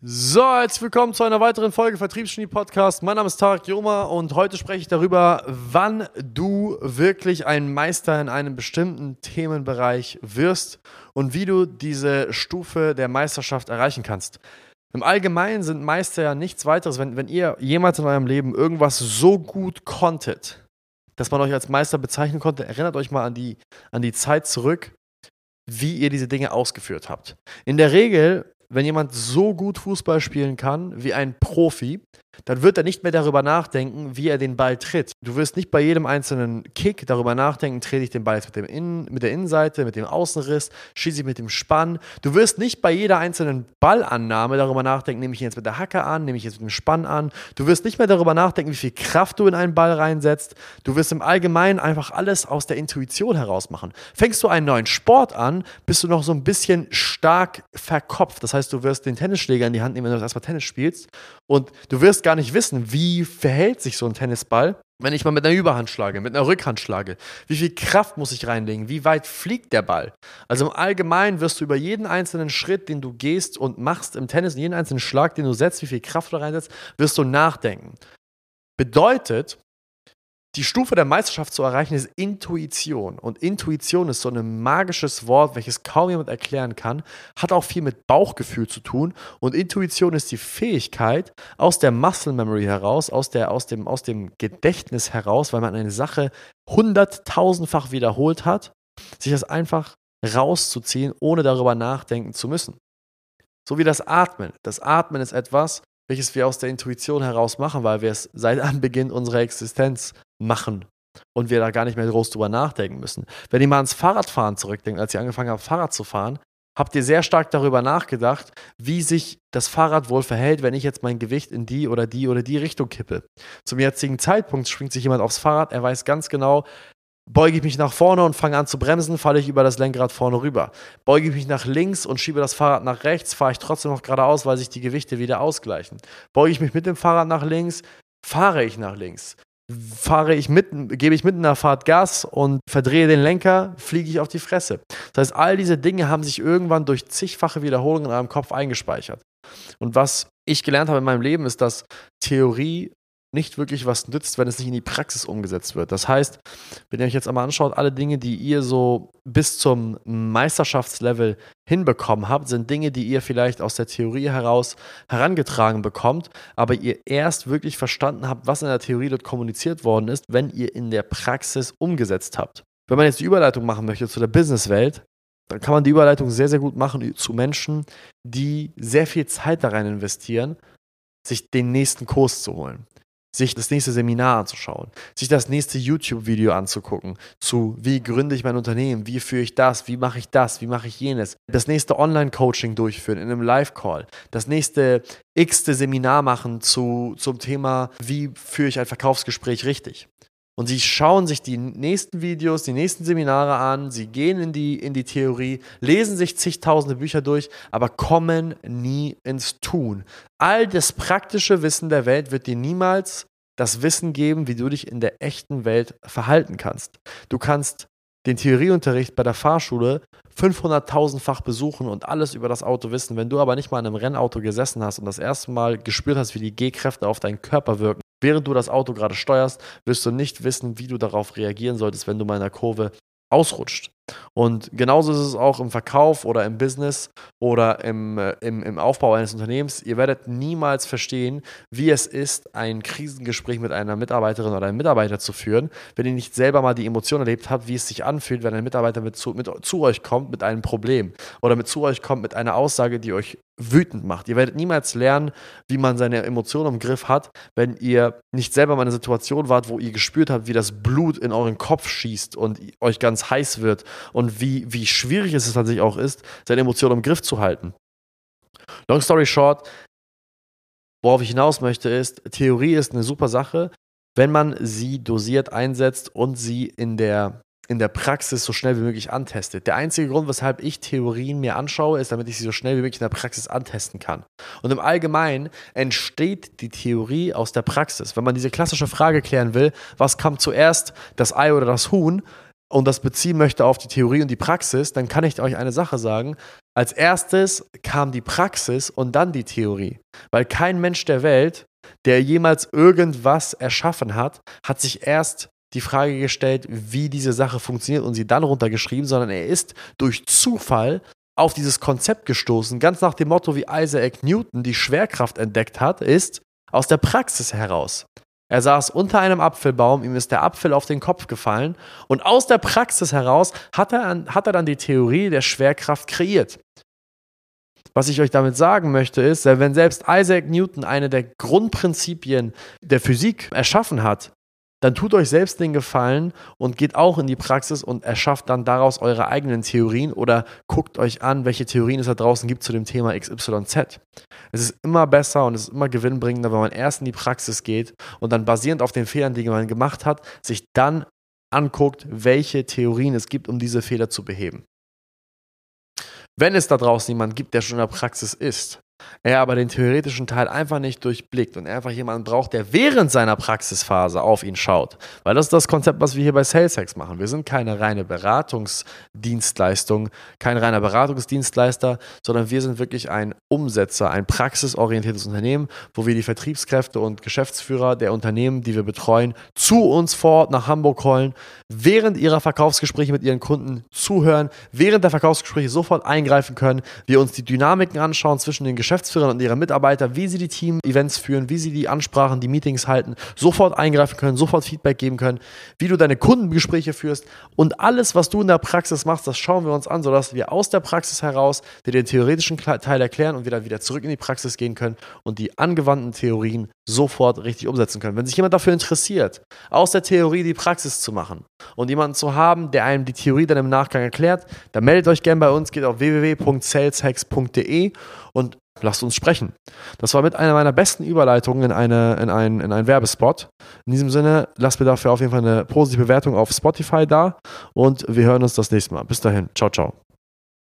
So, herzlich willkommen zu einer weiteren Folge Vertriebsgenie Podcast. Mein Name ist Tarek Joma und heute spreche ich darüber, wann du wirklich ein Meister in einem bestimmten Themenbereich wirst und wie du diese Stufe der Meisterschaft erreichen kannst. Im Allgemeinen sind Meister ja nichts weiteres, wenn, wenn ihr jemals in eurem Leben irgendwas so gut konntet, dass man euch als Meister bezeichnen konnte, erinnert euch mal an die, an die Zeit zurück, wie ihr diese Dinge ausgeführt habt. In der Regel wenn jemand so gut Fußball spielen kann wie ein Profi, dann wird er nicht mehr darüber nachdenken, wie er den Ball tritt. Du wirst nicht bei jedem einzelnen Kick darüber nachdenken, trete ich den Ball jetzt mit, dem Innen, mit der Innenseite, mit dem Außenriss, schieße ich mit dem Spann. Du wirst nicht bei jeder einzelnen Ballannahme darüber nachdenken, nehme ich ihn jetzt mit der Hacke an, nehme ich jetzt mit dem Spann an. Du wirst nicht mehr darüber nachdenken, wie viel Kraft du in einen Ball reinsetzt. Du wirst im Allgemeinen einfach alles aus der Intuition heraus machen. Fängst du einen neuen Sport an, bist du noch so ein bisschen stark verkopft. Das heißt, du wirst den Tennisschläger in die Hand nehmen, wenn du erstmal Tennis spielst und du wirst gar nicht wissen, wie verhält sich so ein Tennisball, wenn ich mal mit einer Überhand schlage, mit einer Rückhand schlage. Wie viel Kraft muss ich reinlegen? Wie weit fliegt der Ball? Also im Allgemeinen wirst du über jeden einzelnen Schritt, den du gehst und machst im Tennis, jeden einzelnen Schlag, den du setzt, wie viel Kraft du reinsetzt, wirst du nachdenken. Bedeutet, die Stufe der Meisterschaft zu erreichen ist Intuition. Und Intuition ist so ein magisches Wort, welches kaum jemand erklären kann, hat auch viel mit Bauchgefühl zu tun. Und Intuition ist die Fähigkeit, aus der Muscle Memory heraus, aus, der, aus, dem, aus dem Gedächtnis heraus, weil man eine Sache hunderttausendfach wiederholt hat, sich das einfach rauszuziehen, ohne darüber nachdenken zu müssen. So wie das Atmen. Das Atmen ist etwas, welches wir aus der Intuition heraus machen, weil wir es seit Anbeginn unserer Existenz machen und wir da gar nicht mehr groß drüber nachdenken müssen. Wenn ihr mal ans Fahrradfahren zurückdenkt, als ihr angefangen habt, Fahrrad zu fahren, habt ihr sehr stark darüber nachgedacht, wie sich das Fahrrad wohl verhält, wenn ich jetzt mein Gewicht in die oder die oder die Richtung kippe. Zum jetzigen Zeitpunkt springt sich jemand aufs Fahrrad, er weiß ganz genau, beuge ich mich nach vorne und fange an zu bremsen, falle ich über das Lenkrad vorne rüber. Beuge ich mich nach links und schiebe das Fahrrad nach rechts, fahre ich trotzdem noch geradeaus, weil sich die Gewichte wieder ausgleichen. Beuge ich mich mit dem Fahrrad nach links, fahre ich nach links fahre ich mitten, gebe ich mitten in der Fahrt Gas und verdrehe den Lenker, fliege ich auf die Fresse. Das heißt, all diese Dinge haben sich irgendwann durch zigfache Wiederholungen in eurem Kopf eingespeichert. Und was ich gelernt habe in meinem Leben ist, dass Theorie nicht wirklich was nützt, wenn es nicht in die Praxis umgesetzt wird. Das heißt, wenn ihr euch jetzt einmal anschaut, alle Dinge, die ihr so bis zum Meisterschaftslevel hinbekommen habt, sind Dinge, die ihr vielleicht aus der Theorie heraus herangetragen bekommt, aber ihr erst wirklich verstanden habt, was in der Theorie dort kommuniziert worden ist, wenn ihr in der Praxis umgesetzt habt. Wenn man jetzt die Überleitung machen möchte zu der Businesswelt, dann kann man die Überleitung sehr, sehr gut machen zu Menschen, die sehr viel Zeit da rein investieren, sich den nächsten Kurs zu holen sich das nächste Seminar anzuschauen, sich das nächste YouTube-Video anzugucken, zu wie gründe ich mein Unternehmen, wie führe ich das, wie mache ich das, wie mache ich jenes, das nächste Online-Coaching durchführen in einem Live-Call, das nächste x-te Seminar machen zu, zum Thema, wie führe ich ein Verkaufsgespräch richtig. Und sie schauen sich die nächsten Videos, die nächsten Seminare an, sie gehen in die, in die Theorie, lesen sich zigtausende Bücher durch, aber kommen nie ins Tun. All das praktische Wissen der Welt wird dir niemals das Wissen geben, wie du dich in der echten Welt verhalten kannst. Du kannst den Theorieunterricht bei der Fahrschule 500.000-fach besuchen und alles über das Auto wissen. Wenn du aber nicht mal in einem Rennauto gesessen hast und das erste Mal gespürt hast, wie die G-Kräfte auf deinen Körper wirken, während du das Auto gerade steuerst, wirst du nicht wissen, wie du darauf reagieren solltest, wenn du mal in der Kurve ausrutscht. Und genauso ist es auch im Verkauf oder im Business oder im, äh, im, im Aufbau eines Unternehmens. Ihr werdet niemals verstehen, wie es ist, ein Krisengespräch mit einer Mitarbeiterin oder einem Mitarbeiter zu führen, wenn ihr nicht selber mal die Emotion erlebt habt, wie es sich anfühlt, wenn ein Mitarbeiter mit zu, mit zu euch kommt mit einem Problem oder mit zu euch kommt mit einer Aussage, die euch wütend macht. Ihr werdet niemals lernen, wie man seine Emotionen im Griff hat, wenn ihr nicht selber mal in einer Situation wart, wo ihr gespürt habt, wie das Blut in euren Kopf schießt und euch ganz heiß wird und wie, wie schwierig es tatsächlich auch ist, seine Emotionen im Griff zu halten. Long story short, worauf ich hinaus möchte, ist, Theorie ist eine super Sache, wenn man sie dosiert einsetzt und sie in der in der Praxis so schnell wie möglich antestet. Der einzige Grund, weshalb ich Theorien mir anschaue, ist, damit ich sie so schnell wie möglich in der Praxis antesten kann. Und im Allgemeinen entsteht die Theorie aus der Praxis. Wenn man diese klassische Frage klären will, was kam zuerst, das Ei oder das Huhn, und das beziehen möchte auf die Theorie und die Praxis, dann kann ich euch eine Sache sagen. Als erstes kam die Praxis und dann die Theorie. Weil kein Mensch der Welt, der jemals irgendwas erschaffen hat, hat sich erst die Frage gestellt, wie diese Sache funktioniert und sie dann runtergeschrieben, sondern er ist durch Zufall auf dieses Konzept gestoßen, ganz nach dem Motto, wie Isaac Newton die Schwerkraft entdeckt hat, ist aus der Praxis heraus. Er saß unter einem Apfelbaum, ihm ist der Apfel auf den Kopf gefallen und aus der Praxis heraus hat er, hat er dann die Theorie der Schwerkraft kreiert. Was ich euch damit sagen möchte, ist, wenn selbst Isaac Newton eine der Grundprinzipien der Physik erschaffen hat, dann tut euch selbst den Gefallen und geht auch in die Praxis und erschafft dann daraus eure eigenen Theorien oder guckt euch an, welche Theorien es da draußen gibt zu dem Thema XYZ. Es ist immer besser und es ist immer gewinnbringender, wenn man erst in die Praxis geht und dann basierend auf den Fehlern, die man gemacht hat, sich dann anguckt, welche Theorien es gibt, um diese Fehler zu beheben. Wenn es da draußen jemanden gibt, der schon in der Praxis ist, er aber den theoretischen Teil einfach nicht durchblickt und einfach jemanden braucht, der während seiner Praxisphase auf ihn schaut. Weil das ist das Konzept, was wir hier bei SalesHacks machen. Wir sind keine reine Beratungsdienstleistung, kein reiner Beratungsdienstleister, sondern wir sind wirklich ein Umsetzer, ein praxisorientiertes Unternehmen, wo wir die Vertriebskräfte und Geschäftsführer der Unternehmen, die wir betreuen, zu uns vor Ort nach Hamburg holen, während ihrer Verkaufsgespräche mit ihren Kunden zuhören, während der Verkaufsgespräche sofort eingreifen können, wir uns die Dynamiken anschauen zwischen den Geschäftsführern Geschäftsführern und ihre Mitarbeiter, wie sie die Team-Events führen, wie sie die Ansprachen, die Meetings halten, sofort eingreifen können, sofort Feedback geben können, wie du deine Kundengespräche führst und alles, was du in der Praxis machst, das schauen wir uns an, sodass wir aus der Praxis heraus dir den theoretischen Teil erklären und wir dann wieder zurück in die Praxis gehen können und die angewandten Theorien sofort richtig umsetzen können. Wenn sich jemand dafür interessiert, aus der Theorie die Praxis zu machen und jemanden zu haben, der einem die Theorie dann im Nachgang erklärt, dann meldet euch gerne bei uns, geht auf www.saleshacks.de und lasst uns sprechen. Das war mit einer meiner besten Überleitungen in, eine, in, ein, in einen Werbespot. In diesem Sinne, lasst mir dafür auf jeden Fall eine positive Bewertung auf Spotify da und wir hören uns das nächste Mal. Bis dahin, ciao, ciao.